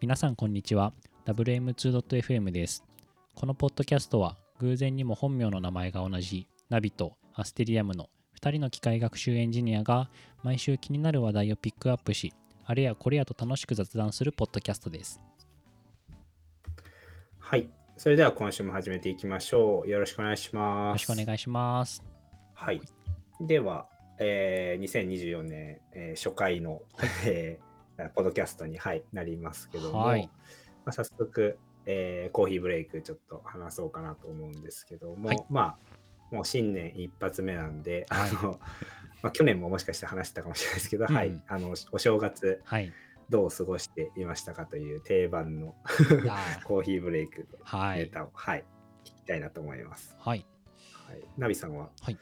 皆さんこんにちは WM2.fm ですこのポッドキャストは偶然にも本名の名前が同じナビとアステリアムの2人の機械学習エンジニアが毎週気になる話題をピックアップしあれやこれやと楽しく雑談するポッドキャストですはい。それでは今週も始めていきましょう。よろしくお願いしよます。ろしくお願いしますはい。では、えー2024年、えー初回の、えーポッドキャストに、はい、なりますけども、はい。まあ、早速、えーコーヒーブレイクちょっと話そうかなと思うんですけども、はい。まあ、もう新年一発目なんで、はい。あの、まあ、去年ももしかして話したかもしれないですけど、うん。はい、あの、お正月はい。どう過ごしていましたかという定番の コーヒーブレイクのはい。ネタを、はい、聞きたいなと思います。はい。はい、ナビさんは？はい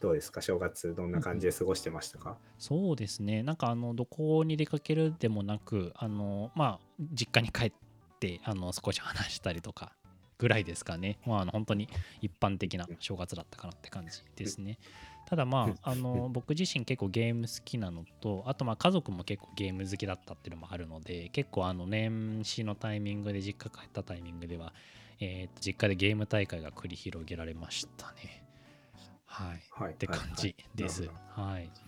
どうですか？正月どんな感じで過ごしてましたか、そうですね。なんかあのどこに出かけるでもなくあのまあ実家に帰ってあの少し話したりとかぐらいですかね。まああの本当に一般的な正月だったかなって感じですね。ただまああの僕自身結構ゲーム好きなのとあとまあ家族も結構ゲーム好きだったっていうのもあるので結構あの年始のタイミングで実家帰ったタイミングではえーと実家でゲーム大会が繰り広げられましたねはい。はい。って感じです。はい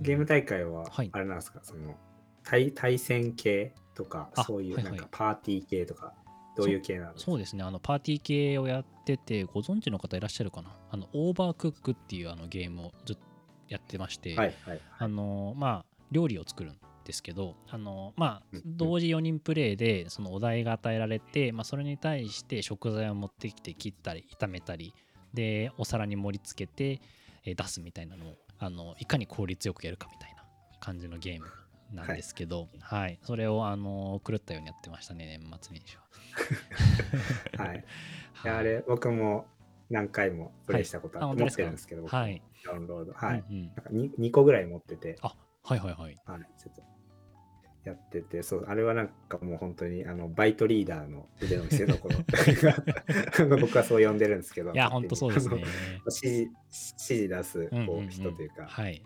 ゲーム大会ははい。あれなんですか、その対対戦系とかあそういうはいはい。なんかパーティー系とかどういう系なんですか？そうですね、あのパーティー系をやってて、ご存知の方いらっしゃるかな？あの、オーバークックっていうあのゲームをずっとやってまして、はいはいあのまあ、料理を作るんですけど、あのまあうん、同時4人プレイでそのお題が与えられて、まあ、それに対して食材を持ってきて切ったり、炒めたり、で、お皿に盛り付けて、えー出すみたいなのをあの、いかに効率よくやるかみたいな感じのゲームなんですけど、はい、それをあの狂ったようにやってましたね、年末年始は。はい。いやあれ僕も何回もプレイしたことあって、持ってるんですけど、はい。ダウンロード。はい、うんうん。なんか 2, 2個ぐらい持ってて、あはいはいはい。はい、ちょっとやってて、そう、あれはなんかもう本当にあのバイトリーダーの腕の見せ所 僕はそう呼んでるんですけど、いや、ほんとそうですね。指示指示出すこうんうんううん人というか、はい。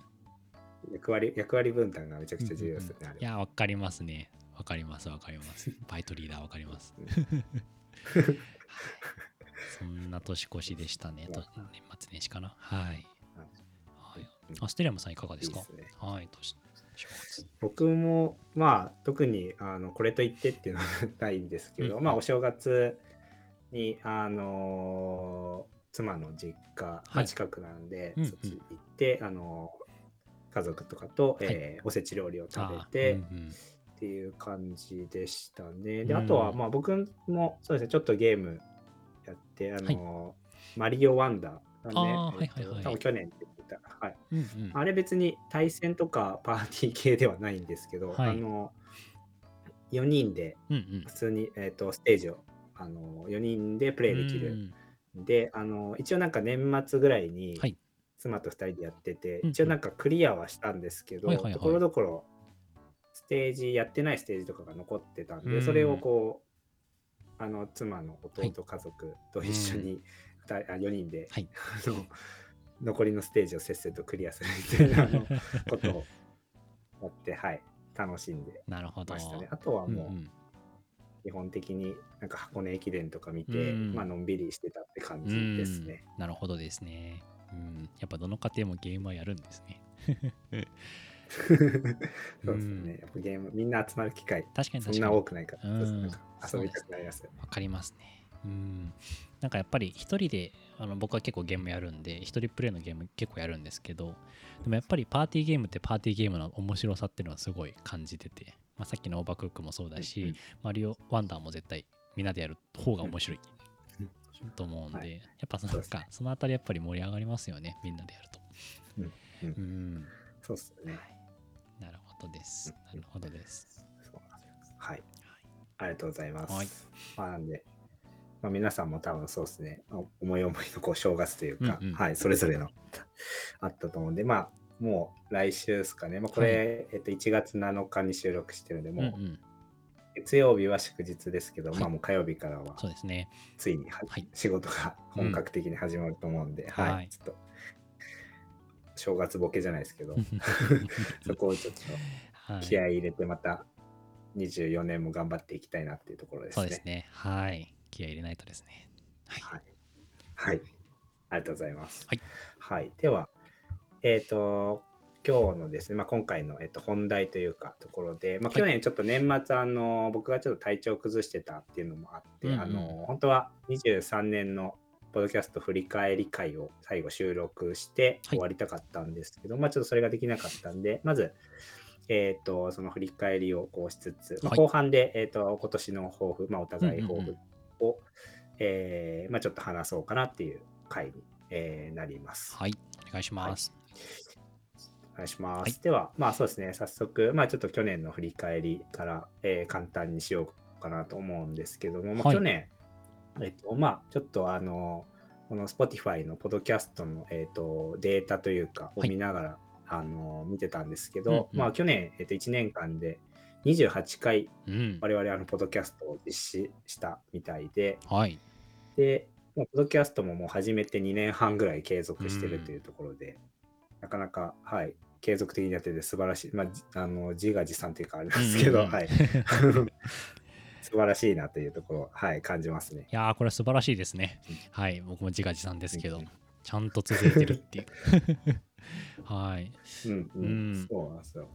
役割役割分担がめちゃくちゃ重要ですよね、あれいや、わかりますね。わかります、わかります。バイトリーダーわかります。そんな年越しでしたね。と年末年始かな。はい。はいアステリアムさんいかがですか？ねはい、年。僕もまあ特にあのこれと言ってっていうのはないんですけど、うん。まあお正月にあのー妻の実家はい。近くなんで、うんうん。そっち行って、あのー家族とかと、はい。えーおせち料理を食べあて、うんうん。っていう感じでしたね。で、うん。あとはまあ僕もそうですねちょっとゲームやってあのーマリオワンダーがね、あーえっとはいはい。はい多分去年たはい。うんうん。あれ別に対戦とかパーティー系ではないんですけど、はい。あの4人でうんうん。普通に、えー、とステージをあの4人でプレイできる。うんであの一応なんか年末ぐらいにはい。妻と2人でやってて、うんうん。一応なんかクリアはしたんですけど、はいはいはい。ところどころステージやってないステージとかが残ってたんで、うん。それをこうあの妻のはい。弟家族と一緒に2人、あ4人で、はい。あの残りのステージをせっせとクリアするみたいな ことをやって、はい、楽しんでなるほど。ましたね。あとはもうんううん基本的になんか箱根駅伝とか見て、うんまあのんびりしてたって感じですね。うんなるほどですね。うん、やっぱどの家庭もゲームはやるんですね。そうですね。やっぱゲーム、みんな集まる機会、確かにそんな。多くないから、うんか遊びたくなりますよね。わかりますね。うん。なんかやっぱり一人で、あの僕は結構ゲームやるんで、一人プレイのゲーム結構やるんですけど、でもやっぱりパーティーゲームってパーティーゲームの面白さっていうのはすごい感じてて、まあ、さっきのオーバークックもそうだし、うんうんマリオワンダーも絶対みんなでやる方が面白いうんと思うんで、はいやっぱなんかそのあたりやっぱり盛り上がりますよね、みんなでやると。うんうんうん。そうっすね。なるほどです。なるほどです。はい。ありがとうございます。はいまあ、なんで、まあ、皆さんも多分そうですね、お思い思いのこう正月というか、うんうん。はい、それぞれのあったと思うんで、まあ、もう来週ですかね、まあ、これ、えっと、1月7日に収録してるんで、もう、うんうん、月曜日は祝日ですけど、はい。まあもう火曜日からはそうですね。ついにははい。仕事が本格的に始まると思うんで、はい、はい。ちょっと正月ボケじゃないですけど、そこをちょっはい。と気合い入れてまた2024年も頑張っていきたいなっていうところですね。そうですね。はい。気合い入れないとですね。はい。はい。はい。ありがとうございます。はい。はい、では、えっ、と、今日のですね、まあ、今回の、えっと本題というかところで、まあ、去年ちょっと年末、あの僕がちょっと体調を崩してたっていうのもあって、うんうんあの本当は23年のポッドキャスト振り返り会を最後収録してはい終わりたかったんですけど、まあちょっとそれができなかったんで、まず、えっ、と、その振り返りをこうしつつ、まあはい後半で、えっ、と、今年の抱負、まあお互い抱負を、えーまあちょっと話そうかなっていう回に、えーなります。はい。お願いします。お願いします。はいでは、まあそうですね、早速、まあちょっと去年の振り返りから、えー簡単にしようかなと思うんですけども、まあ、はい去年、えっと、まあちょっとあの、この Spotify のポッドキャストの、えっと、データというかをはい見ながら、あの見てたんですけど、うんうんまあ去年、えっと、1年間で28回うん。我々あのポッドキャストを実施したみたいで、はい。で、まあポッドキャストももう始めて2年半ぐらい継続してるというところで、なかなか、はい、継続的にやってて素晴らしい、まあ、じあの自画自賛というかありますけど、うんうんうんはい、素晴らしいなというところを、はい、感じますね。いやー、これ素晴らしいですね。はい。僕も自画自賛ですけどうん、ちゃんと続いてるっていう。はい。うん、うん、うんそうなんですよ。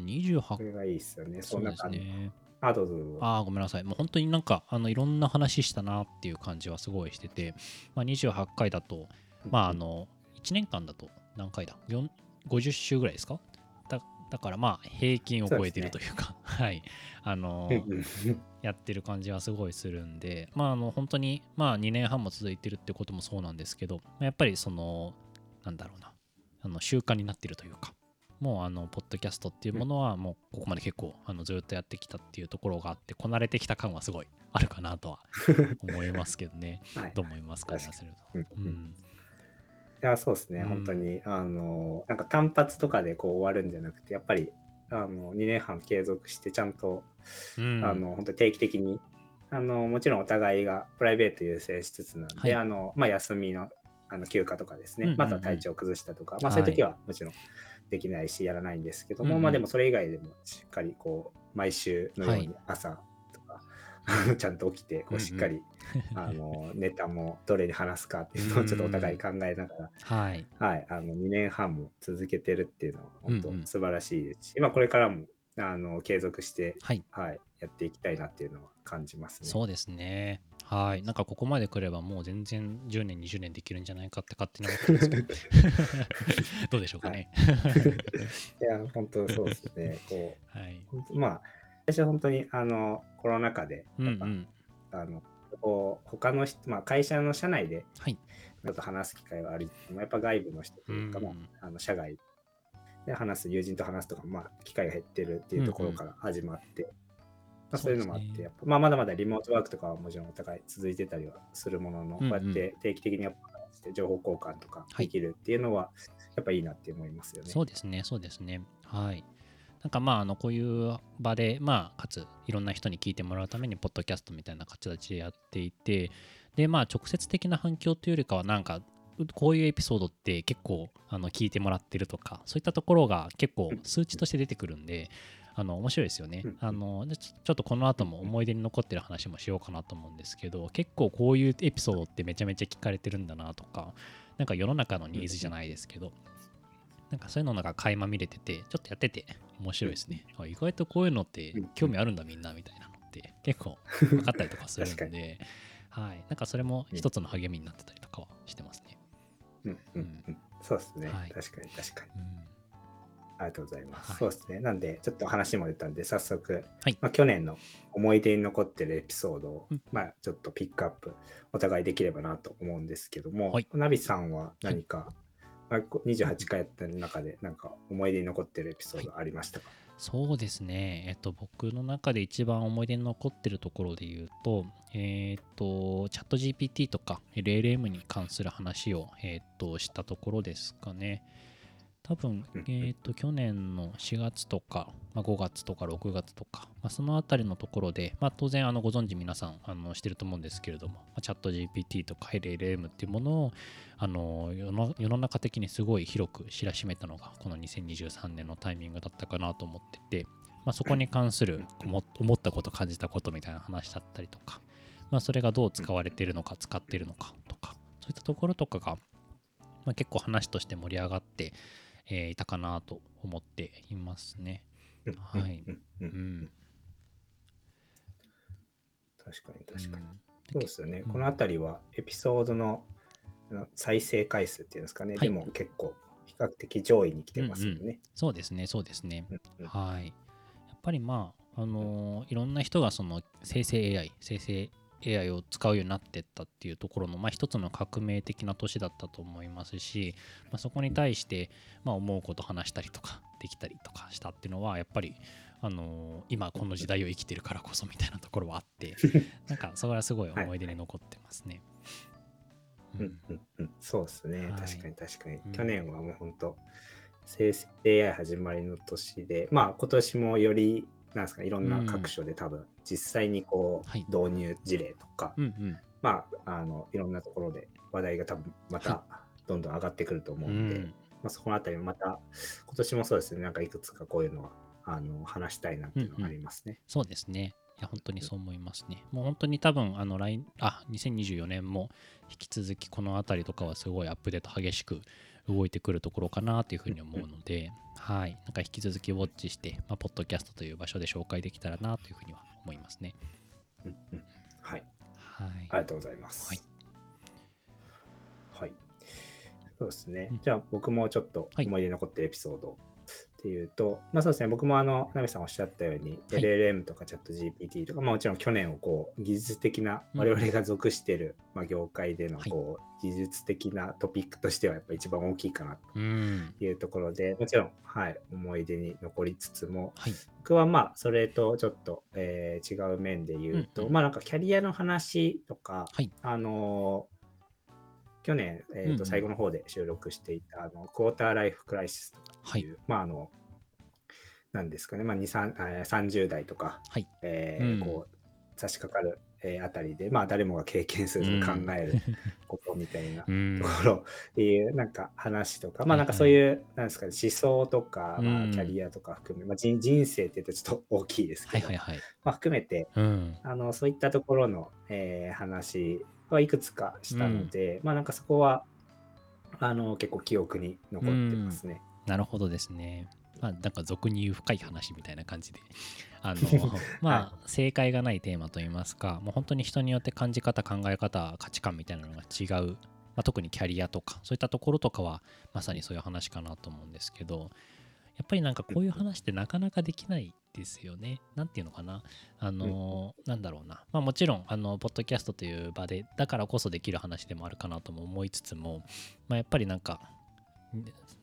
28これがいいですよね。そうんですな感じ。ね。あ、どうぞどうぞ。ああ、ごめんなさい。もう本当になんか、あの、いろんな話したなっていう感じはすごいしてて、まあ、28回だと、まあ、あの、1年間だと何回だ？4 ?50 週ぐらいですか？だだからまあ、平均を超えてるというか、はい。あのやってる感じはすごいするんで、まあ、あの、本当に、まあ、2年半も続いてるってこともそうなんですけど、まあやっぱりその、なんだろうな、あの、習慣になってるというか、もう、あの、ポッドキャストっていうものは、もう、ここまで結構、あの、ずっとやってきたっていうところがあって、こなれてきた感はすごいあるかなとは 思いますけどね。はい。どう思いますか、すると。うん。いや、そうですね、うん。本当に、あの、なんか単発とかでこう終わるんじゃなくて、やっぱり、あの、2年半継続して、ちゃんと、うん。あの、本当に定期的に、あの、もちろんお互いがプライベート優先しつつなんで、はい。あの、まあ、休みの、あの休暇とかですね、また体調崩したとか、まあ、そういう時はもちろんできないし、やらないんですけども、うんうんまあ、でもそれ以外でもしっかりこう、毎週のようにはい朝とか、ちゃんと起きて、こう、しっかり、あの、ネタもどれに話すかっていうのをちょっとお互い考えながら、はい。はい、あの2年半も続けてるっていうのは本うんうん当素晴らしいですし、まあこれからもあの継続して、はい。はい、やっていきたいなっていうのは感じますね。そうですね。はい。なんかここまで来ればもう全然10年、20年できるんじゃないかって勝手に思ってるんですけど。どうでしょうかね。いや、本当そうですね。こはい。う本当まあ、最初本当にあのコロナ禍で、うんうん。あのこう他の人、まあ、会社の社内ではい。ちょっと話す機会はありつつも、やっぱ外部の人というか、うんまあ、あの社外で話す、友人と話すとか、まあ、機会が減ってるっていうところから始まって、まあ、そういうのもあって、ねやっぱまあ、まだまだリモートワークとかはもちろんお互い続いてたりはするものの、うんうんこうやって定期的にやっぱ情報交換とかはいできるっていうのは、やっぱいいなって思いますよね。そうですね、そうですね。はい。なんかまあ、あのこういう場で、まあ、かついろんな人に聞いてもらうために、ポッドキャストみたいな形でやっていて、で、まあ、直接的な反響というよりかは、なんか、こういうエピソードって結構あの聞いてもらってるとか、そういったところが結構数値として出てくるんで、あの面白いですよねうん。あのでちょっとこの後も思い出に残ってる話もしようかなと思うんですけど、結構こういうエピソードってめちゃめちゃ聞かれてるんだなとか、なんか世の中のニーズじゃないですけど、なんかそういうのが垣間見れてて、ちょっとやってて面白いですね。あ意外とこういうのってうん興味あるんだみんなみたいなのって結構分かったりとかするんで、はい。なんかそれも一つの励みになってたりとかはしてますね。うんうんうんそうですね、はい確かに確かに。うんありがとうございます。はいそうですね。なんで、ちょっと話も出たんで、早速、はいまあ、去年の思い出に残ってるエピソードを、うんまあ、ちょっとピックアップ、お互いできればなと思うんですけども、はいナビさんは何か、まあ、こ28回やった中で、なんか思い出に残ってるエピソードありましたか、そうですね。えっと、僕の中で一番思い出に残ってるところで言うと、えっと、チャット GPT とか LLM に関する話を、えっと、したところですかね。多分うん、えっと、去年の4月とか、まあ、5月とか6月とか、まあ、そのあたりのところで、まあ、当然、あの、ご存知皆さん、あの、してると思うんですけれども、まあ、チャット GPT とか LLM っていうものを、あの世の世の中的にすごい広く知らしめたのがこの2023年のタイミングだったかなと思ってて、まあ、そこに関する思思ったこと感じたことみたいな話だったりとか、まあ、それがどう使われているのか使っているのかとかそういったところとかが、まあ、結構話として盛り上がって、えーいたかなと思っていますね。はいうんううんん確かに確かに。うんそうですよね。うんこのあたりはエピソードの再生回数っていうんですかね。はいでも結構比較的上位に来てますよね。そうですねそうですね。うんうんはい。やっぱりまあ、あのーいろんな人がその生成 AI、生成 AI を使うようになってったっていうところの、まあ、一つの革命的な年だったと思いますし、まあ、そこに対して、まあ、思うこと話したりとかできたりとかしたっていうのはやっぱり、あのー今この時代を生きてるからこそみたいなところはあって なんかそれはすごい思い出に残ってますね。うん。うんうんそうですね、はい。確かに確かに。うん。去年はもう本当、生成 AI 始まりの年で、まあ今年もより、なんですか、いろんな各所で多分、実際にこう、はい。導入事例とか、うんうん。まあ、あの、いろんなところで話題が多分またどんどん上がってくると思ううんで、ん。まあ、そこのあたりもまた、今年もそうですね、なんかいくつかこういうのは、あの、話したいなっていうのがありますね。そうですね。いや、本当にそう思いますね。もう本当に多分、あの、来、あ、2024年も引き続きこのあたりとかはすごいアップデート激しく動いてくるところかなというふうに思うので、はい。なんか引き続きウォッチして、まあ、ポッドキャストという場所で紹介できたらなというふうには思いますね。うんうんはい、はい。ありがとうございます。はい。はい。そうですね。うんじゃあ僕もちょっとはい思い出に残ってるエピソードっていうと、まあそうですね、僕もあの、ナミさんおっしゃったように、はい。LLM とかチャット GPT とか、まあもちろん去年をこう、技術的な、うん。我々が属してる、まあ、業界でのはい。こう、技術的なトピックとしてはやっぱ一番大きいかなうん。というところで、もちろん、はい、思い出に残りつつも、はい。僕はまあそれとちょっと、えー違う面で言うと、うんうん。まあなんかキャリアの話とか、はい。あのー去年、えーうんうんと最後の方で収録していたあのクォーターライフクライシスとい。っていう、まああのなんですかね、まあ、2 3えー30代とか、はい。えーうんこう差し掛かる、えーあたりで、まあ誰もが経験する、うん考える ことみたいなうんと。ころっていうなんか話とか、まあなんかそういう、なんですかね、思想とか、まあ、うんキャリアとか含め、まあ、人人生って言うとちょっと大きいですけど、はいはいはい。まあ、含めてうん。あのそういったところの、えー話はいくつかしたので、まあなんかそこはあの結構記憶に残ってますね。なるほどですね。まあ、なんか俗に言う深い話みたいな感じで。あの、まあ、正解がないテーマといいますか、もう本当に人によって感じ方、考え方、価値観みたいなのが違う。まあ、特にキャリアとか、そういったところとかは、まさにそういう話かなと思うんですけど、やっぱりなんかこういう話ってなかなかできないですよね。なんていうのかな。あの、なんだろうな。まあもちろん、あの、ポッドキャストという場で、だからこそできる話でもあるかなとも思いつつも、まあやっぱりなんか、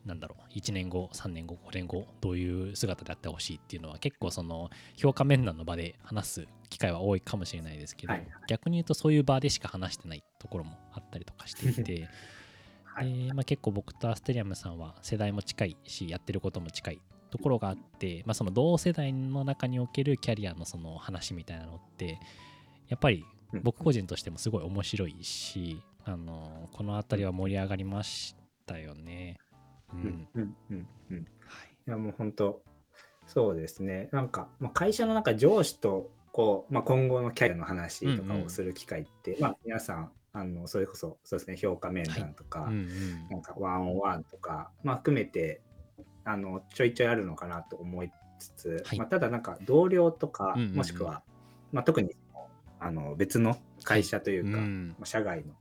なんだろう1年後3年後5年後どういう姿であってほしいっていうのは結構その評価面談の場で話す機会は多いかもしれないですけど、はい逆に言うとそういう場でしか話してないところもあったりとかしていて、はい。でまあ、結構僕とアステリアムさんは世代も近いしやってることも近いところがあって、まあ、その同世代の中におけるキャリアのその話みたいなのってやっぱりうん。僕個人としてもすごい面白いし、あのこの辺りは盛り上がりましたよね。ううんんうんうんうん。いはい。やもう本当そうですね。なんか、まあ、会社の中上司とこう、まあ、今後のキャリアの話とかうんうん。をする機会って、まあ皆さんあのそれこそそうですね評価面談とか、うんうん。なんかワンオンワンとか、まあ、含めてあのちょいちょいあるのかなと思いつつ、はい。まあ、ただなんか同僚とか、うんうんうん。もしくは、まあ、特にあの別の会社というか、うん。まあ社外の、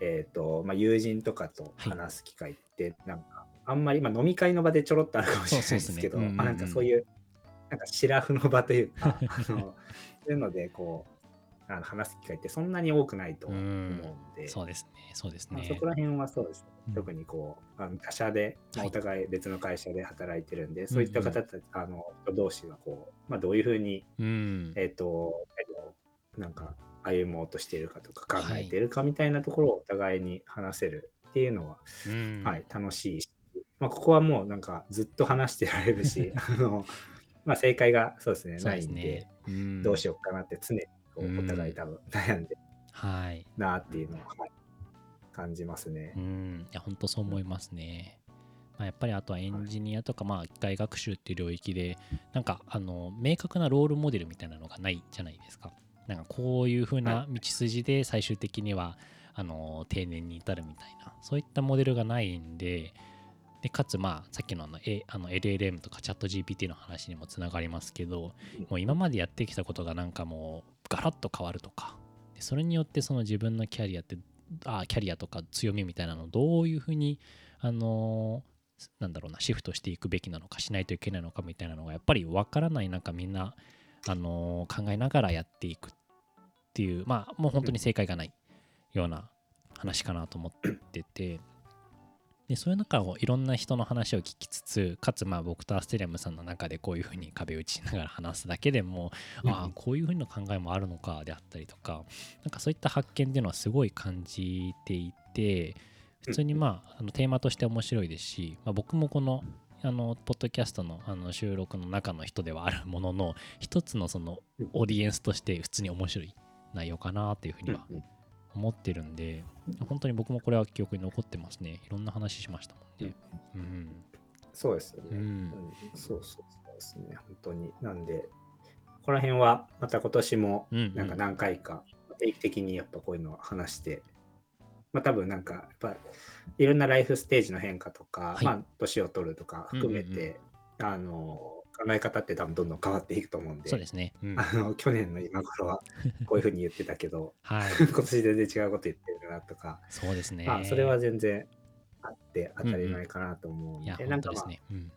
えーとまあ、友人とかと話す機会ってなんかあんまり、まあ、飲み会の場でちょろっとあるかもしれないですけど、うんうんうん。まあ、なんかそういうなんかシラフの場というか あのそういうのでこうあの話す機会ってそんなに多くないと思うんで。そうですね。そうですまあ、ねそこら辺はそうです。ね、うん。特にこうあの他社で、お互い別の会社で働いてるんで、そういった方たち、あの人同士がこう、まあ、どういうふうに、うん。えっ、と、キャリアをなんか歩もうとしているかとか考はいえているかみたいなところをお互いに話せるっていうのは、うん。はい、楽しいし、まあ、ここはもうなんかずっと話してられるし、あのまあ、正解がそうですね、ないんで、ねうん。どうしようかなって常にこうお互い多分悩んでるはい。なっていうのは、はい感じますね。うん。いや本当そう思いますね。まあ、やっぱりあとはエンジニアとか、まあ、機械学習っていう領域で、なんか、あの、明確なロールモデルみたいなのがないじゃないですか。なんか、こういう風な道筋で最終的には、あの、定年に至るみたいな、そういったモデルがないんで、でかつ、まあ、さっきのあの、A、あの LLM とかチャット GPT の話にもつながりますけど、もう今までやってきたことがなんかもう、ガラッと変わるとか、でそれによってその自分のキャリアってあキャリアとか強みみたいなのをどういうふうにあのーなんだろうなシフトしていくべきなのかしないといけないのかみたいなのがやっぱり分からない中みんな、あのー考えながらやっていくっていうまあもう本当に正解がないような話かなと思ってて。でそういう中をいろんな人の話を聞きつつかつまあ僕とアステリアムさんの中でこういうふうに壁打ちしながら話すだけでもああこういうふうな考えもあるのかであったりとかなんかそういった発見っていうのはすごい感じていて普通にまああのテーマとして面白いですし、まあ、僕もこのあのポッドキャストのあの収録の中の人ではあるものの一つのそのオーディエンスとして普通に面白い内容かなっていうふうにはうん思ってるんで本当に僕もこれは記憶に残ってますね。いろんな話しましたもんね。うん。そうですよね。うん。うん。そうそうですね。本当に。なんで、ここら辺はまた今年もなんか何回か定期的にやっぱこういうのを話して、まあ多分なんかやっぱいろんなライフステージの変化とか、はい。まあ年を取るとか含めうんうんて、あの考え方って多分どんどん変わっていくと思うんで、そうですね、うん、あの去年の今頃は こういうふうに言ってたけど、はい。今年全然違うこと言ってるなとか、そうですね。まあそれは全然あって当たり前かなと思うんで、いやなんかまあね、うん。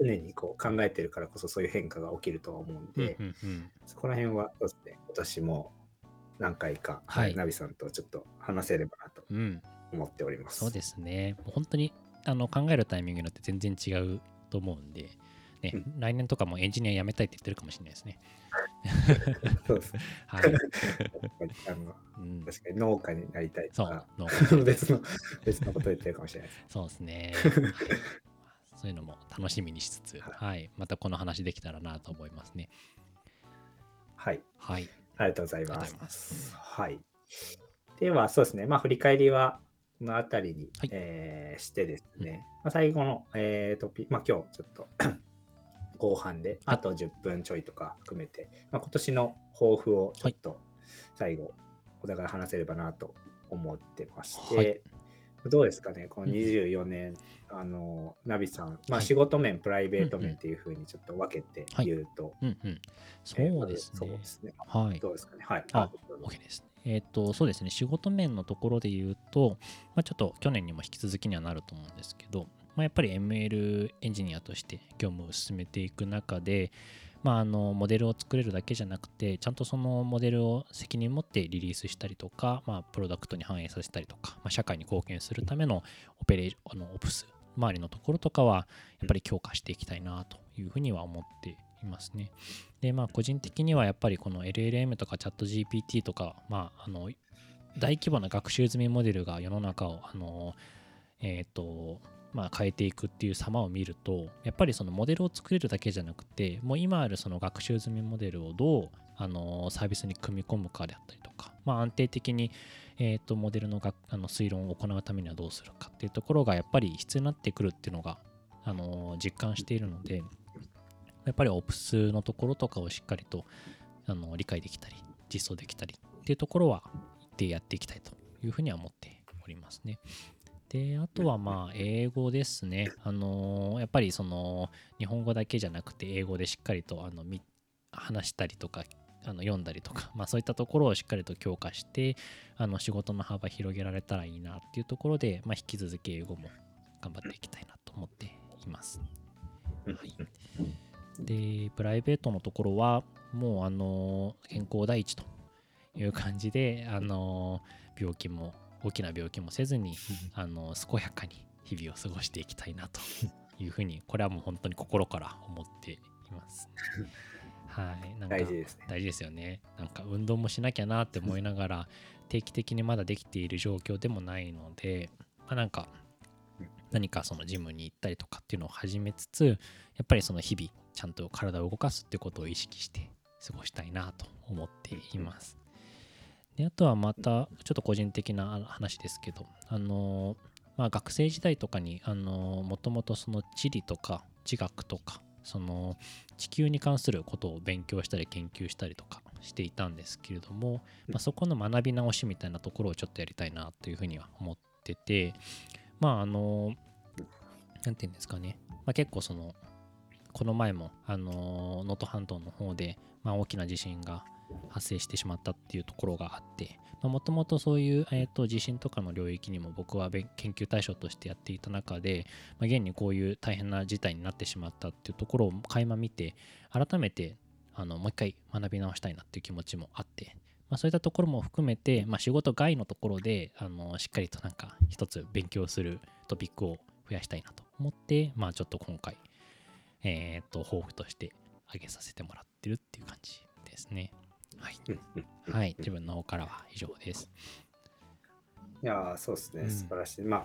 常にこう考えてるからこそそういう変化が起きるとは思うんうんで、うんうん。そこら辺はそうですね、今年も何回か、ははい。い、ナビさんとちょっと話せればなとうん、思っております。そうですね。本当にあの考えるタイミングによって全然違うと思うんで、ねう来年とかもエンジニア辞めたいって言ってるかもしれないですね。そうですね。はい。あのうん、確かに農家になりたいそうとか、の別の別のこと言ってるかもしれないです。そうですね。はいそういうのも楽しみにしつつ、はい、またこの話できたらなと思いますね。はい、はい。ありがとうございまありがとうございますす。はい。では、そうですね、まあ、振り返りはこのあたりに、はいえーしてですね、まあ、最後の、えートピまあ、今日ちょっと後半で、あと10分ちょいとか含めて、まあ、今年の抱負をちょっと最後、お互い話せればなと思ってまして、はいどうですかね、この24年、あの、ナビさん、まあ、はい仕事面、プライベートうんうん面っていうふうにちょっと分けてはい言うと、うんうん。そえーうですねそうで。すね。はい。どうですかね？はい。あ OK です。えっ、と、そうですね、仕事面のところで言うと、まあ、ちょっと去年にも引き続きにはなると思うんですけど、まあ、やっぱり ML エンジニアとして業務を進めていく中で、まあ、あのモデルを作れるだけじゃなくて、ちゃんとそのモデルを責任持ってリリースしたりとか、まあ、プロダクトに反映させたりとか、まあ、社会に貢献するためのオペレーション、あのオプス周りのところとかは、やっぱり強化していきたいなというふうには思っていますね。で、まあ、個人的にはやっぱりこの LLM とかチャット GPT とか、まあ、あの、大規模な学習済みモデルが世の中を、あの、えっ、と、まあ、変えていくっていう様を見ると、やっぱりそのモデルを作れるだけじゃなくて、もう今あるその学習済みモデルをどう、あの、サービスに組み込むかであったりとか、まあ、安定的に、えっ、と、モデルのがあの推論を行うためにはどうするかっていうところが、やっぱり必要になってくるっていうのが、あの、実感しているので、やっぱりオプスのところとかをしっかりとあの理解できたり実装できたりっていうところは一定やっていきたいというふうには思っておりますね。であとはまあ英語ですね。あのやっぱりその日本語だけじゃなくて英語でしっかりとあの話したりとかあの読んだりとか、まあ、そういったところをしっかりと強化してあの仕事の幅広げられたらいいなっていうところで、まあ、引き続き英語も頑張っていきたいなと思っています。はいで、プライベートのところは、もう、あの、健康第一という感じで、あの、病気も、大きな病気もせずに、あの、健やかに日々を過ごしていきたいなというふうに、これはもう本当に心から思っています。はい。なんか大事ですね。大事ですよね。なんか運動もしなきゃなって思いながら、定期的にまだできている状況でもないので、まあ、なんか何かそのジムに行ったりとかっていうのを始めつつ、やっぱりその日々ちゃんと体を動かすってことを意識して過ごしたいなと思っています。であとはまたちょっと個人的な話ですけど、あのまあ、学生時代とかにあのもともとその地理とか地学とかその地球に関することを勉強したり研究したりとかしていたんですけれども、まあ、そこの学び直しみたいなところをちょっとやりたいなというふうには思っててまああの何て言うんですかね、まあ、結構そのこの前もあの能登半島の方で、まあ、大きな地震が発生してしまったっていうところがあってもともとそういう、えーと、地震とかの領域にも僕は研究対象としてやっていた中で、まあ、現にこういう大変な事態になってしまったっていうところを垣間見て改めてあのもう一回学び直したいなっていう気持ちもあって、まあ、そういったところも含めて、まあ、仕事外のところであのしっかりとなんか一つ勉強するトピックを増やしたいなと思って、まあ、ちょっと今回、えっ、と抱負として挙げさせてもらってるっていう感じですね。はい。はい。自分の方からは以上です。いやそうですね。素晴らしい。うん、まあ、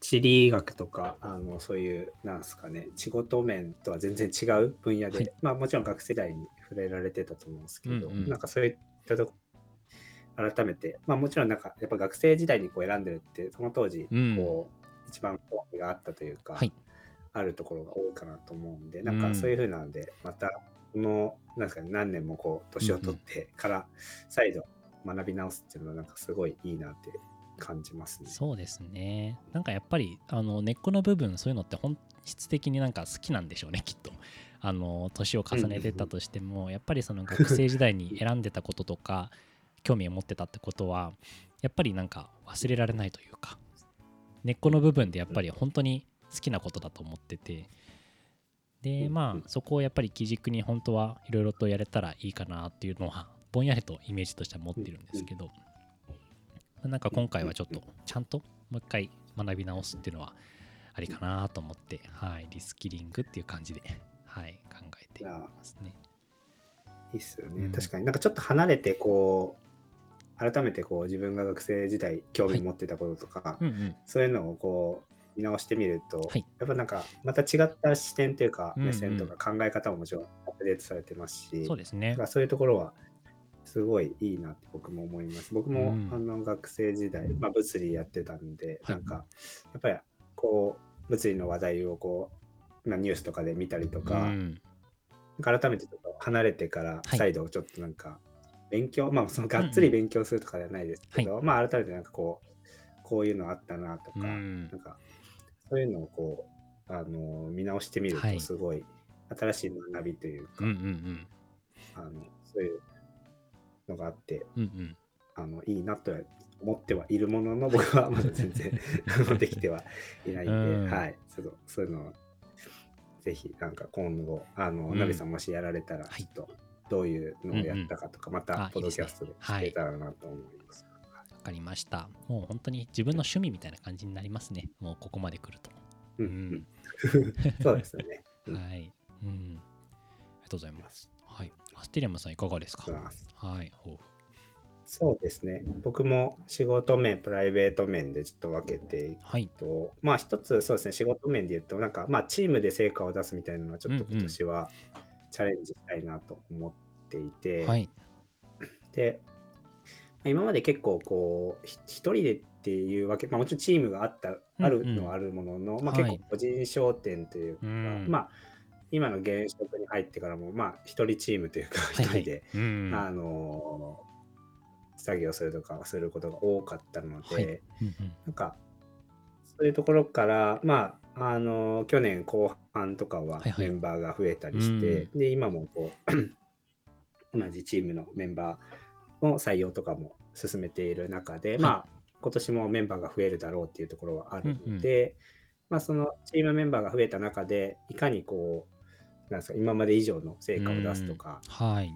地理学とか、あのそういう、なんですかね、仕事面とは全然違う分野で、はい、まあもちろん学生時代に触れられてたと思うんですけど、うんうん、なんかそういったとこ改めて、まあもちろんなんかやっぱ学生時代にこう選んでるって、その当時、こう、うん、一番興味があったというか、はい、あるところが多いかなと思うんで、なんかそういうふうなので、またこのなんですか、ね、何年もこう年を取ってから再度学び直すっていうのはなんかすごいいいなって感じますね。そうですね。なんかやっぱりあの根っこの部分そういうのって本質的になんか好きなんでしょうねきっと。あの年を重ねてったとしても、やっぱりその学生時代に選んでたこととか 興味を持ってたってことはやっぱりなんか忘れられないというか根っこの部分でやっぱり本当に好きなことだと思っててでまあそこをやっぱり基軸に本当はいろいろとやれたらいいかなっていうのはぼんやりとイメージとしては持ってるんですけどなんか今回はちょっとちゃんともう一回学び直すっていうのはありかなと思って、はい、リスキリングっていう感じで、はい、考えていますね。いいっすよね、うん、確かになんかちょっと離れてこう改めてこう自分が学生時代興味持ってたこととか、はい。うんうん、そういうのをこう見直してみると、はい、やっぱなんかまた違った視点というか目線とか考え方ももちろんアップデートされてますし、そうですね。そういうところはすごいいいなって僕も思います。僕も、あの学生時代、まあ、物理やってたんで、なんかやっぱりこう物理の話題をこう、まあ、ニュースとかで見たりとか、うん、改めてちょっと離れてから再度ちょっとなんか勉強、はい、まあそのがっつり勉強するとかではないですけど、うん、まあ改めてなんかこうこういうのあったなとか、うん、なんかそういうのをこう、あの見直してみると、すごい新しい学びというか、あのそういうのがあって、うんうん、あのいいなと思ってはいるものの、僕はまだ全然 できてはいないんで、はい、ちょっとそういうのをぜひなんか今後、あの、うん、ナビさんもしやられたら、ちょっとどういうのをやったかとか、またポドキャストで聞けたらなと思います。かりました。もう本当に自分の趣味みたいな感じになりますね。もうここまで来ると。うん。そうですよね。はい。うん。ありがとうございます。はい。アステリアムさんいかがですか？はい。そうですね。僕も仕事面、プライベート面でちょっと分けていくと、はい、まあ一つそうですね、仕事面で言うと、なんかまあチームで成果を出すみたいなのはちょっと今年はチャレンジしたいなと思っていて、うんはい、で、今まで結構こう一人でっていうわけ、まあ、もちろんチームがあったあるのはあるものの、うんうん、まあ、結構個人商店というか、はい、まあ今の現職に入ってからもまあ一人チームというか一人で、はいはい、あの作業するとかすることが多かったので、はい。なんかそういうところからまああの去年後半とかはメンバーが増えたりして、はいはい、で今もこう 同じチームのメンバーの採用とかも進めている中で、はい、まあ今年もメンバーが増えるだろうっていうところはあるので、うんうん、まあ、そのチームメンバーが増えた中でいかにこうなんですか今まで以上の成果を出すとか、はい、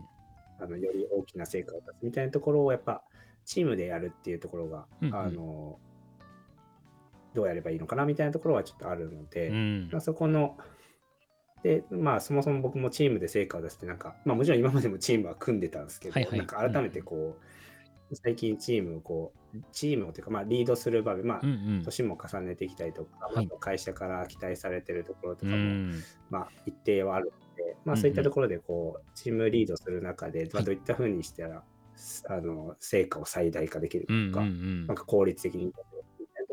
あのより大きな成果を出すみたいなところをやっぱチームでやるっていうところが、うんうん、あのどうやればいいのかなみたいなところはちょっとあるので、うん、まあ、そこので、まあ、そもそも僕もチームで成果を出して、なんか、まあ、もちろん今までもチームは組んでたんですけど、はいはい、なんか改めてこう、うん、最近チームをこう、チームをというか、まあ、リードする場面、まあ、うんうん、年も重ねてきたりとか、はい、会社から期待されてるところとかも、まあ、一定はあるので、まあ、そういったところで、こう、チームリードする中で、まあ、どういったふうにしたら、あの成果を最大化できるとか、うんうんうん、なんか効率的にとこ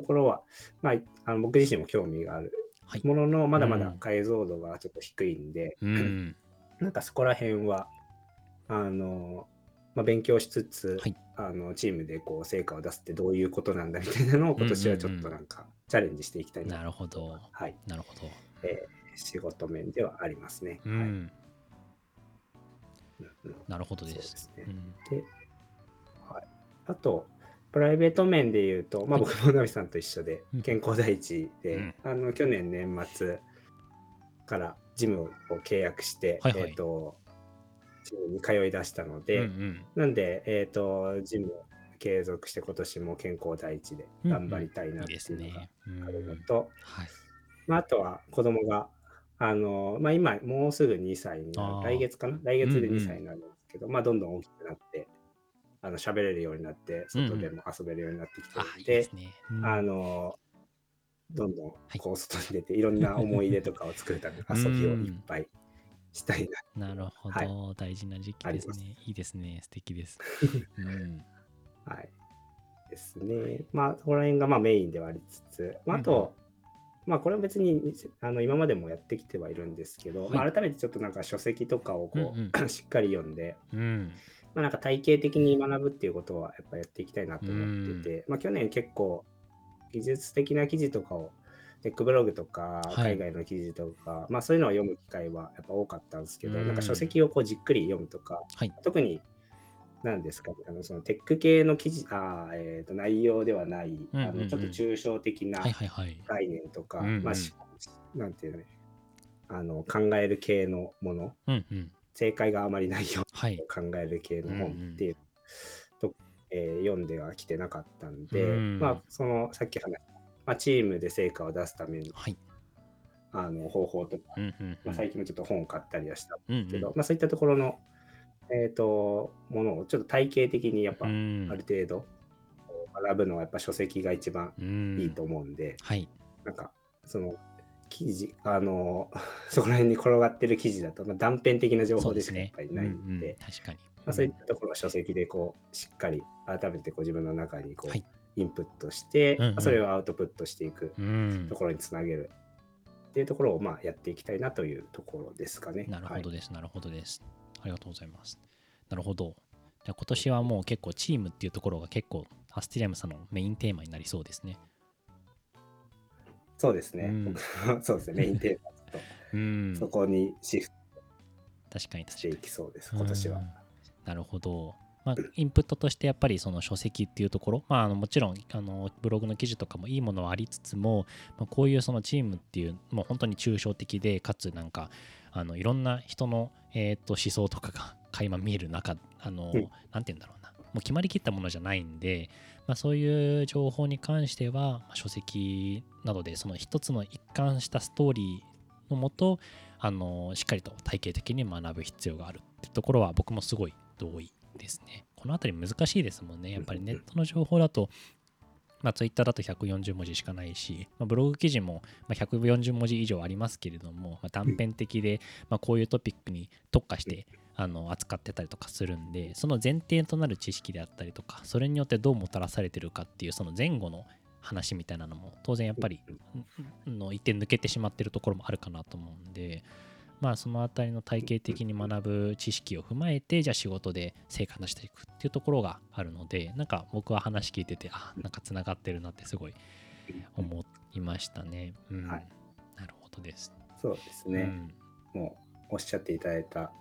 ころは、まあ、あの僕自身も興味があるはい。ものの、まだまだうん解像度がちょっと低いんで、うん。なんかそこら辺は、あの、まあ、勉強しつつ、はいあのチームでこう成果を出すってどういうことなんだみたいなのを今年はちょっとなんかチャレンジしていきたいななるほど。はい、なるほど。仕事面ではありますね。はいうん。うんうんなるほどで。そうですすねうんで、はい、あと、プライベート面で言うと、まあ、はい僕もナミさんと一緒でうん、健康第一で、うん。あの去年年末からジムを契約して、はいはい。えっ、と、ジムに通い出したので、うんうん。なんで、えっ、と、ジムを継続して今年も健康第一で頑張りたいなっていうのがあるのと、はい。まあ、あとは子供が、あの、まあ、今もうすぐ2歳になる、来月かな？来月でうんうん。2歳になるんですけど、まあ、どんどん大きくなって、あの、喋れるようになって、うんうん外でも遊べるようになってきていいですね。うんあの、どんどんはいこう外に出て、いろんな思い出とかを作るために遊びをいっぱいしたいな。なるほど、は大事な時期ですね。いいですね。素敵です。うん。はい。ですね。まあ、そこら辺がまあメインではありつつ、まあ、あと、まあ、これは別にあの今までもやってきてはいるんですけど、まあ、改めてちょっとなんか書籍とかをこう、うん しっかり読んで、うん。まあ、なんか体系的に学ぶっていうことはやっぱやっていきたいなと思ってて、まあ、去年結構技術的な記事とかをテックブログとかはい海外の記事とか、まあそういうのを読む機会はやっぱ多かったんですけど、うんなんか書籍をこうじっくり読むとか、はい。特に何ですかねあのそのテック系の記事あー、えーと内容ではない、うんうんうんあのちょっと抽象的なはいはいはい。概念とか、うんうなんていうのねあの考える系のものうんうん。正解があまりないようはい。考える系の本っていう、とえー読んではきてなかったんで、うんまあそのさっき話した、まあ、チームで成果を出すためのはい。あの方法とか、うんうんうん。まあ、最近もちょっと本を買ったりはしたうんうんけど、まあ、そういったところの、えー、とものをちょっと体系的にやっぱあうんる程度学ぶのはやっぱ書籍が一番うんいいと思うんで、はい。なんかその記事あの そこら辺に転がってる記事だと、まあ、断片的な情報でしかやっぱりないんで。確かに。まあ、そういったところは書籍でこうしっかり改めてこう自分の中にこう、はいインプットして、うんうんまあそれをアウトプットしていくうんと。ころにつなげるっていうところをまあやっていきたいなというところですかね。なるほどはいです。なるほどです。ありがとうございます。なるほど。じゃあ今年はもう結構チームっていうところが結構アスティリアムさんのメインテーマになりそうですね。そうですね。うん そうですね。メインテーマと、うん。そこにシフト確かに確かにしてい。きそうです、今年は。うんなるほど。まあ、インプットとしてやっぱりその書籍っていうところ、まあ、あのもちろんあのブログの記事とかもいいものはありつつも、まあ、こういうそのチームっていうもう本当に抽象的でかつなんかあのいろんな人の、えー、と思想とかが垣間見える中あの、うんなんて言うんだろうなもう決まりきったものじゃないんで、まあ、そういう情報に関しては、まあ書籍などでその一つの一貫したストーリーのもとあのしっかりと体系的に学ぶ必要があるってところは僕もすごい同意ですね。このあたり難しいですもんね。やっぱりネットの情報だと、まあ、ツイッターだと140文字しかないし、まあ、ブログ記事もまあ140文字以上ありますけれども、まあ、断片的で、まあ、こういうトピックに特化してあの扱ってたりとかするんで、その前提となる知識であったりとか、それによってどうもたらされてるかっていう、その前後の話みたいなのも当然やっぱりの一点抜けてしまってるところもあるかなと思うんで、まあそのあたりの体系的に学ぶ知識を踏まえて、じゃあ仕事で成果出していくっていうところがあるので、なんか僕は話聞いてて、あ、なんかつながってるなってすごい思いましたね。うん。はいなるほどです。そうですね。もうおっしゃっていただいた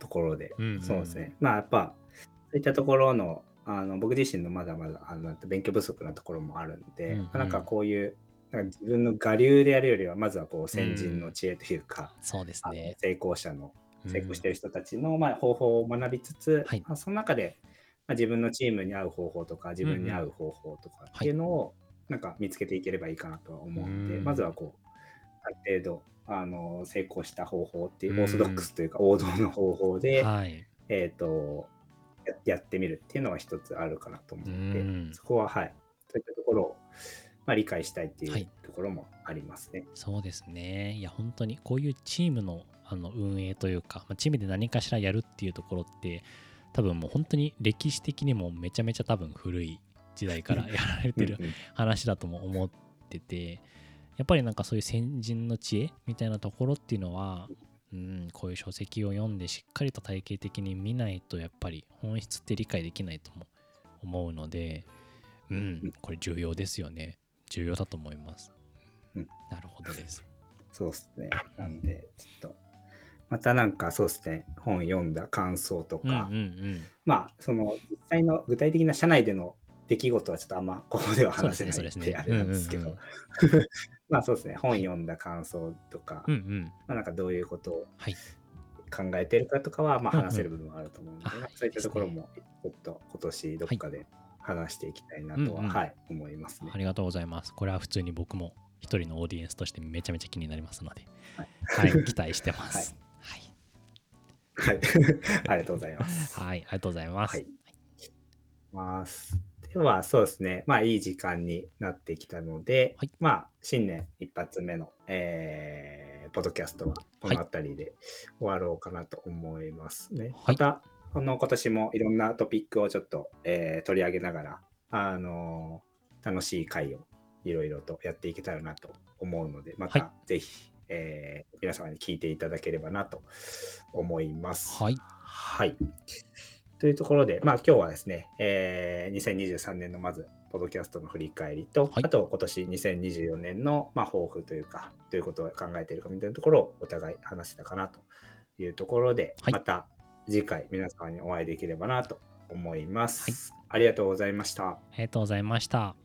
ところで、うんうんそうですね。まあやっぱ、そういったところの、あの僕自身のまだまだあの勉強不足なところもあるんで、うんうん。まあなんかこういう、なんか自分の我流でやるよりは、ままずはこう先人の知恵というか、うん。そうですね。成功者のうん。成功している人たちの、まあ、方法を学びつつ、はい。まあ、その中で、まあ、自分のチームに合う方法とか自分に合う方法とかっていうのをなんか見つけていければいいかなとは思うんで、うん。まずはこうある程度あの成功した方法っていううんオーソドックスというか王道の方法で、はい。えー、とややってみるっていうのは一つあるかなと思って、うんそこははいそういったところを、まあ、理解したいってはいいうところもありますね。そうですね。いや、本当にこういうチームのあの運営というか、まあ、チームで何かしらやるっていうところって、多分もう本当に歴史的にもめちゃめちゃ多分古い時代から やられてる話だとも思っててやっぱりなんかそういう先人の知恵みたいなところっていうのは、うん、こういう書籍を読んでしっかりと体系的に見ないとやっぱり本質って理解できないとも思うので、うん、これ重要ですよね。重要だと思います、うん。なるほどです。そうですね。なんで、ちょっと、またなんかそうですね、本読んだ感想とか、うんうんうん。まあ、その実際の具体的な社内での出来事はちょっとあんまここでは話せないってあれなんですけうんうんど、まあそうですね、本読んだ感想とか、うんうん。まあなんかどういうことをはい。考えてるかとかは、まあうんうん。話せる部分はあると思うので、あそういったところもちょっと今年どっかで話していきたいなとは、うんうん。はい、思いますね。あ。りがとうございます。これは普通に僕も一人のオーディエンスとしてめちゃめちゃ気になりますので、はい。はい、期待してます。はい、はい、ありがとうございます。はい、ありがとうございます。はい。ます。では、そうですね。まあ、いい時間になってきたので、はいまあ、新年一発目の、えーポッドキャストはこの辺りで終わろうかなと思いますね。はいまた、この今年もいろんなトピックをちょっと、えー取り上げながら、あのー楽しい回をいろいろとやっていけたらなと思うので、まはいたぜひ、えー皆様に聞いていただければなと思います。はい、はい。というところで、まあ今日はですね、えー2023年のまず、ポッドキャストの振り返りと、はいあと今年2024年の、まあ、抱負というか、どういうことを考えているかみたいなところをお互い話したかなというところで、はいまた次回皆様にお会いできればなと思います。はいありがとうございました。ありがとうございました。